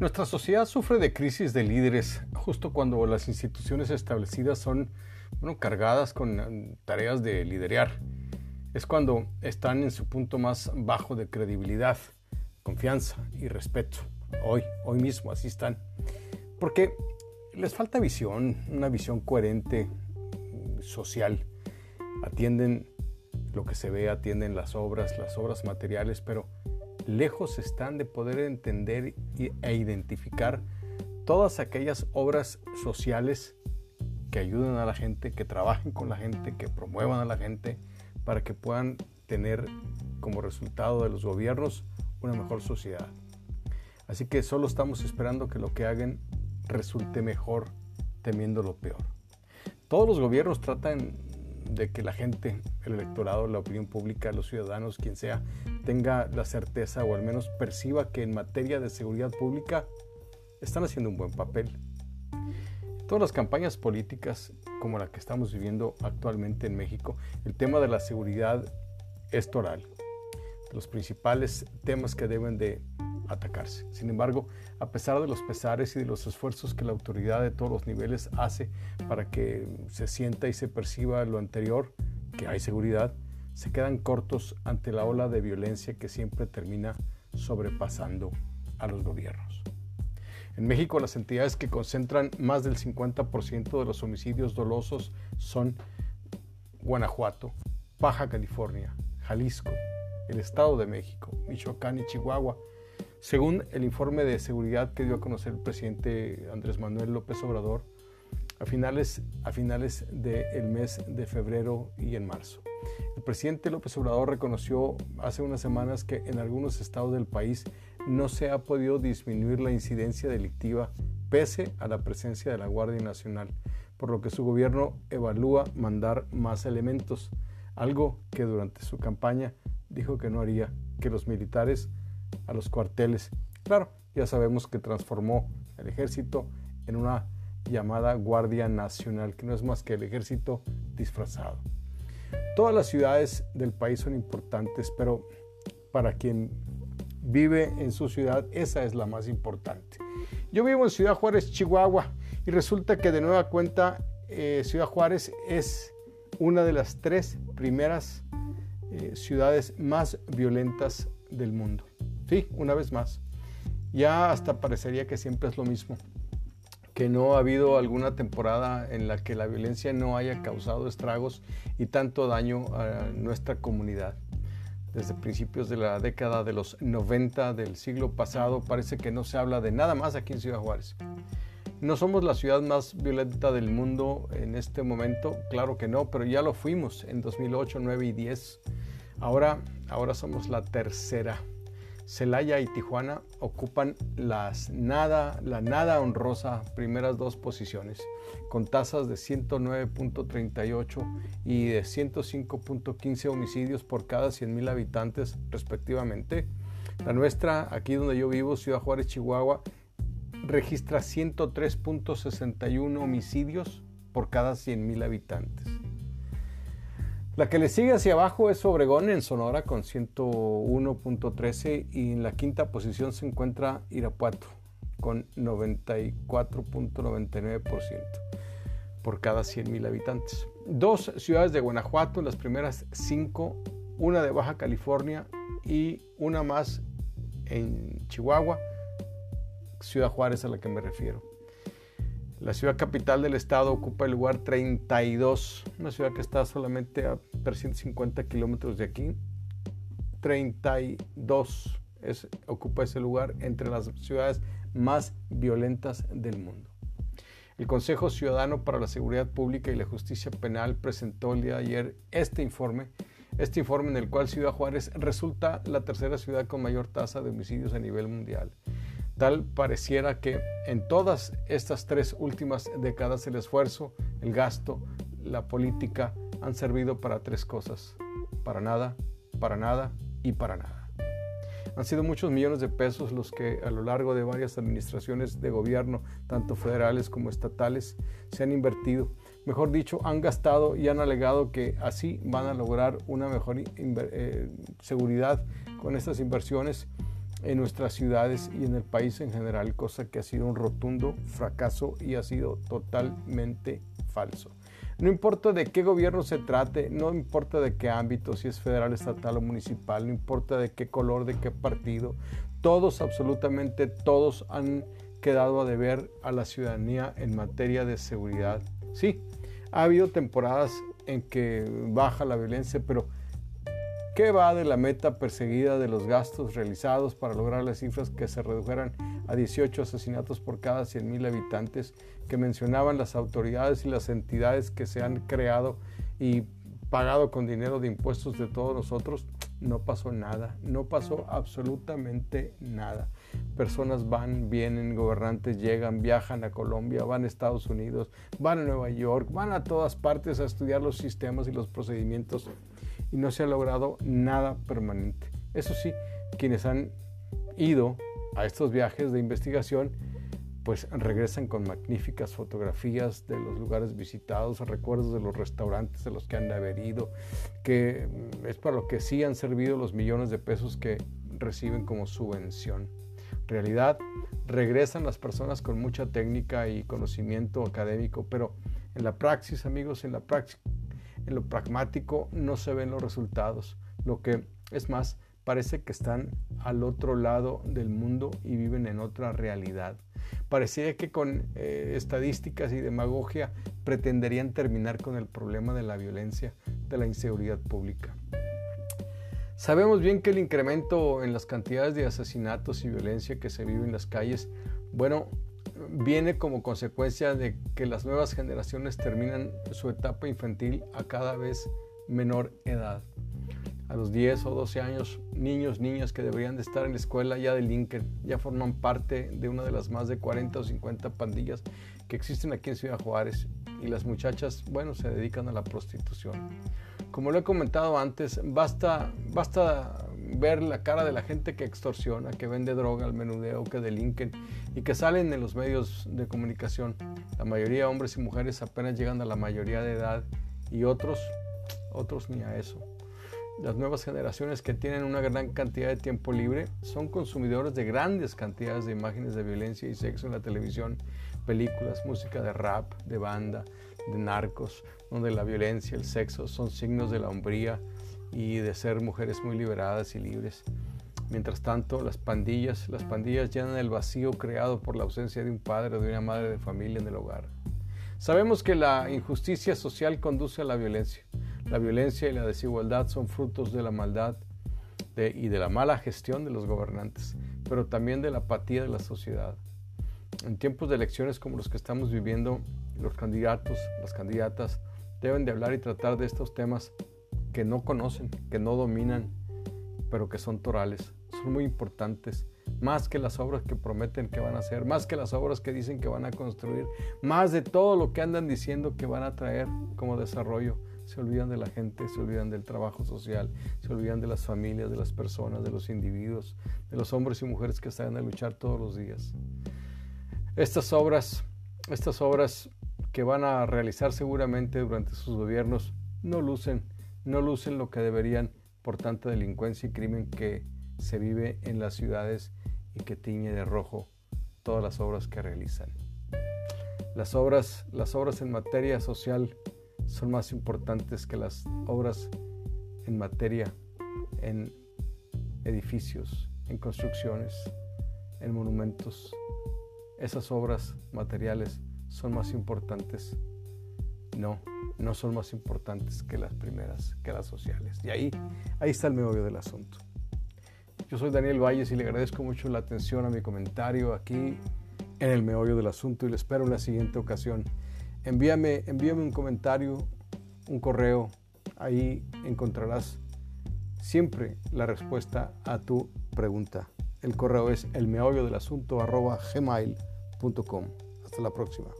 Nuestra sociedad sufre de crisis de líderes justo cuando las instituciones establecidas son bueno, cargadas con eh, tareas de liderear. Es cuando están en su punto más bajo de credibilidad, confianza y respeto. Hoy, hoy mismo, así están. Porque les falta visión, una visión coherente, social. Atienden lo que se ve, atienden las obras, las obras materiales, pero lejos están de poder entender e identificar todas aquellas obras sociales que ayuden a la gente, que trabajen con la gente, que promuevan a la gente para que puedan tener como resultado de los gobiernos una mejor sociedad. Así que solo estamos esperando que lo que hagan resulte mejor temiendo lo peor. Todos los gobiernos tratan de que la gente, el electorado, la opinión pública, los ciudadanos, quien sea, tenga la certeza o al menos perciba que en materia de seguridad pública están haciendo un buen papel. Todas las campañas políticas como la que estamos viviendo actualmente en México, el tema de la seguridad es toral, los principales temas que deben de atacarse. Sin embargo, a pesar de los pesares y de los esfuerzos que la autoridad de todos los niveles hace para que se sienta y se perciba lo anterior, que hay seguridad, se quedan cortos ante la ola de violencia que siempre termina sobrepasando a los gobiernos. En México las entidades que concentran más del 50% de los homicidios dolosos son Guanajuato, Baja California, Jalisco, el Estado de México, Michoacán y Chihuahua, según el informe de seguridad que dio a conocer el presidente Andrés Manuel López Obrador a finales, a finales del mes de febrero y en marzo. El presidente López Obrador reconoció hace unas semanas que en algunos estados del país no se ha podido disminuir la incidencia delictiva pese a la presencia de la Guardia Nacional, por lo que su gobierno evalúa mandar más elementos, algo que durante su campaña dijo que no haría, que los militares a los cuarteles. Claro, ya sabemos que transformó el ejército en una llamada Guardia Nacional, que no es más que el ejército disfrazado. Todas las ciudades del país son importantes, pero para quien vive en su ciudad, esa es la más importante. Yo vivo en Ciudad Juárez, Chihuahua, y resulta que de nueva cuenta eh, Ciudad Juárez es una de las tres primeras eh, ciudades más violentas del mundo. Sí, una vez más. Ya hasta parecería que siempre es lo mismo, que no ha habido alguna temporada en la que la violencia no haya causado estragos y tanto daño a nuestra comunidad. Desde principios de la década de los 90 del siglo pasado parece que no se habla de nada más aquí en Ciudad Juárez. ¿No somos la ciudad más violenta del mundo en este momento? Claro que no, pero ya lo fuimos en 2008, 9 y 10. Ahora, ahora somos la tercera. Celaya y Tijuana ocupan las nada, la nada honrosa primeras dos posiciones, con tasas de 109.38 y de 105.15 homicidios por cada 100.000 habitantes respectivamente. La nuestra, aquí donde yo vivo, Ciudad Juárez, Chihuahua, registra 103.61 homicidios por cada 100.000 habitantes. La que le sigue hacia abajo es Obregón en Sonora con 101.13 y en la quinta posición se encuentra Irapuato con 94.99% por cada 100.000 habitantes. Dos ciudades de Guanajuato, las primeras cinco, una de Baja California y una más en Chihuahua, Ciudad Juárez a la que me refiero. La ciudad capital del estado ocupa el lugar 32, una ciudad que está solamente a 350 kilómetros de aquí. 32 es, ocupa ese lugar entre las ciudades más violentas del mundo. El Consejo Ciudadano para la Seguridad Pública y la Justicia Penal presentó el día de ayer este informe, este informe en el cual Ciudad Juárez resulta la tercera ciudad con mayor tasa de homicidios a nivel mundial. Tal pareciera que en todas estas tres últimas décadas el esfuerzo, el gasto, la política han servido para tres cosas. Para nada, para nada y para nada. Han sido muchos millones de pesos los que a lo largo de varias administraciones de gobierno, tanto federales como estatales, se han invertido. Mejor dicho, han gastado y han alegado que así van a lograr una mejor eh, seguridad con estas inversiones en nuestras ciudades y en el país en general, cosa que ha sido un rotundo fracaso y ha sido totalmente falso. No importa de qué gobierno se trate, no importa de qué ámbito, si es federal, estatal o municipal, no importa de qué color, de qué partido, todos, absolutamente todos han quedado a deber a la ciudadanía en materia de seguridad. Sí, ha habido temporadas en que baja la violencia, pero ¿qué va de la meta perseguida de los gastos realizados para lograr las cifras que se redujeran a 18 asesinatos por cada 100.000 habitantes que mencionaban las autoridades y las entidades que se han creado y pagado con dinero de impuestos de todos nosotros? No pasó nada, no pasó absolutamente nada. Personas van, vienen, gobernantes llegan, viajan a Colombia, van a Estados Unidos, van a Nueva York, van a todas partes a estudiar los sistemas y los procedimientos y no se ha logrado nada permanente. Eso sí, quienes han ido a estos viajes de investigación pues regresan con magníficas fotografías de los lugares visitados, recuerdos de los restaurantes de los que han de haber ido, que mm, es para lo que sí han servido los millones de pesos que reciben como subvención. En realidad, regresan las personas con mucha técnica y conocimiento académico, pero en la praxis, amigos, en la práctica, lo pragmático no se ven los resultados. Lo que es más, parece que están al otro lado del mundo y viven en otra realidad. Parecía que con eh, estadísticas y demagogia pretenderían terminar con el problema de la violencia, de la inseguridad pública. Sabemos bien que el incremento en las cantidades de asesinatos y violencia que se vive en las calles, bueno, viene como consecuencia de que las nuevas generaciones terminan su etapa infantil a cada vez menor edad a los 10 o 12 años, niños, niñas que deberían de estar en la escuela ya delinquen, ya forman parte de una de las más de 40 o 50 pandillas que existen aquí en Ciudad Juárez y las muchachas, bueno, se dedican a la prostitución. Como lo he comentado antes, basta, basta ver la cara de la gente que extorsiona, que vende droga al menudeo, que delinquen y que salen en los medios de comunicación. La mayoría hombres y mujeres apenas llegan a la mayoría de edad y otros, otros ni a eso. Las nuevas generaciones que tienen una gran cantidad de tiempo libre son consumidores de grandes cantidades de imágenes de violencia y sexo en la televisión, películas, música de rap, de banda, de narcos, donde la violencia, el sexo son signos de la hombría y de ser mujeres muy liberadas y libres. Mientras tanto, las pandillas, las pandillas llenan el vacío creado por la ausencia de un padre o de una madre de familia en el hogar. Sabemos que la injusticia social conduce a la violencia. La violencia y la desigualdad son frutos de la maldad y de la mala gestión de los gobernantes, pero también de la apatía de la sociedad. En tiempos de elecciones como los que estamos viviendo, los candidatos, las candidatas deben de hablar y tratar de estos temas que no conocen, que no dominan, pero que son torales, son muy importantes, más que las obras que prometen que van a hacer, más que las obras que dicen que van a construir, más de todo lo que andan diciendo que van a traer como desarrollo se olvidan de la gente, se olvidan del trabajo social, se olvidan de las familias, de las personas, de los individuos, de los hombres y mujeres que están a luchar todos los días. Estas obras, estas obras que van a realizar seguramente durante sus gobiernos no lucen, no lucen lo que deberían por tanta delincuencia y crimen que se vive en las ciudades y que tiñe de rojo todas las obras que realizan. Las obras, las obras en materia social son más importantes que las obras en materia, en edificios, en construcciones, en monumentos. Esas obras materiales son más importantes. No, no son más importantes que las primeras, que las sociales. Y ahí, ahí está el meollo del asunto. Yo soy Daniel Valles y le agradezco mucho la atención a mi comentario aquí en el meollo del asunto y le espero en la siguiente ocasión envíame, envíame un comentario, un correo. Ahí encontrarás siempre la respuesta a tu pregunta. El correo es el meollo del asunto arroba gmail.com. Hasta la próxima.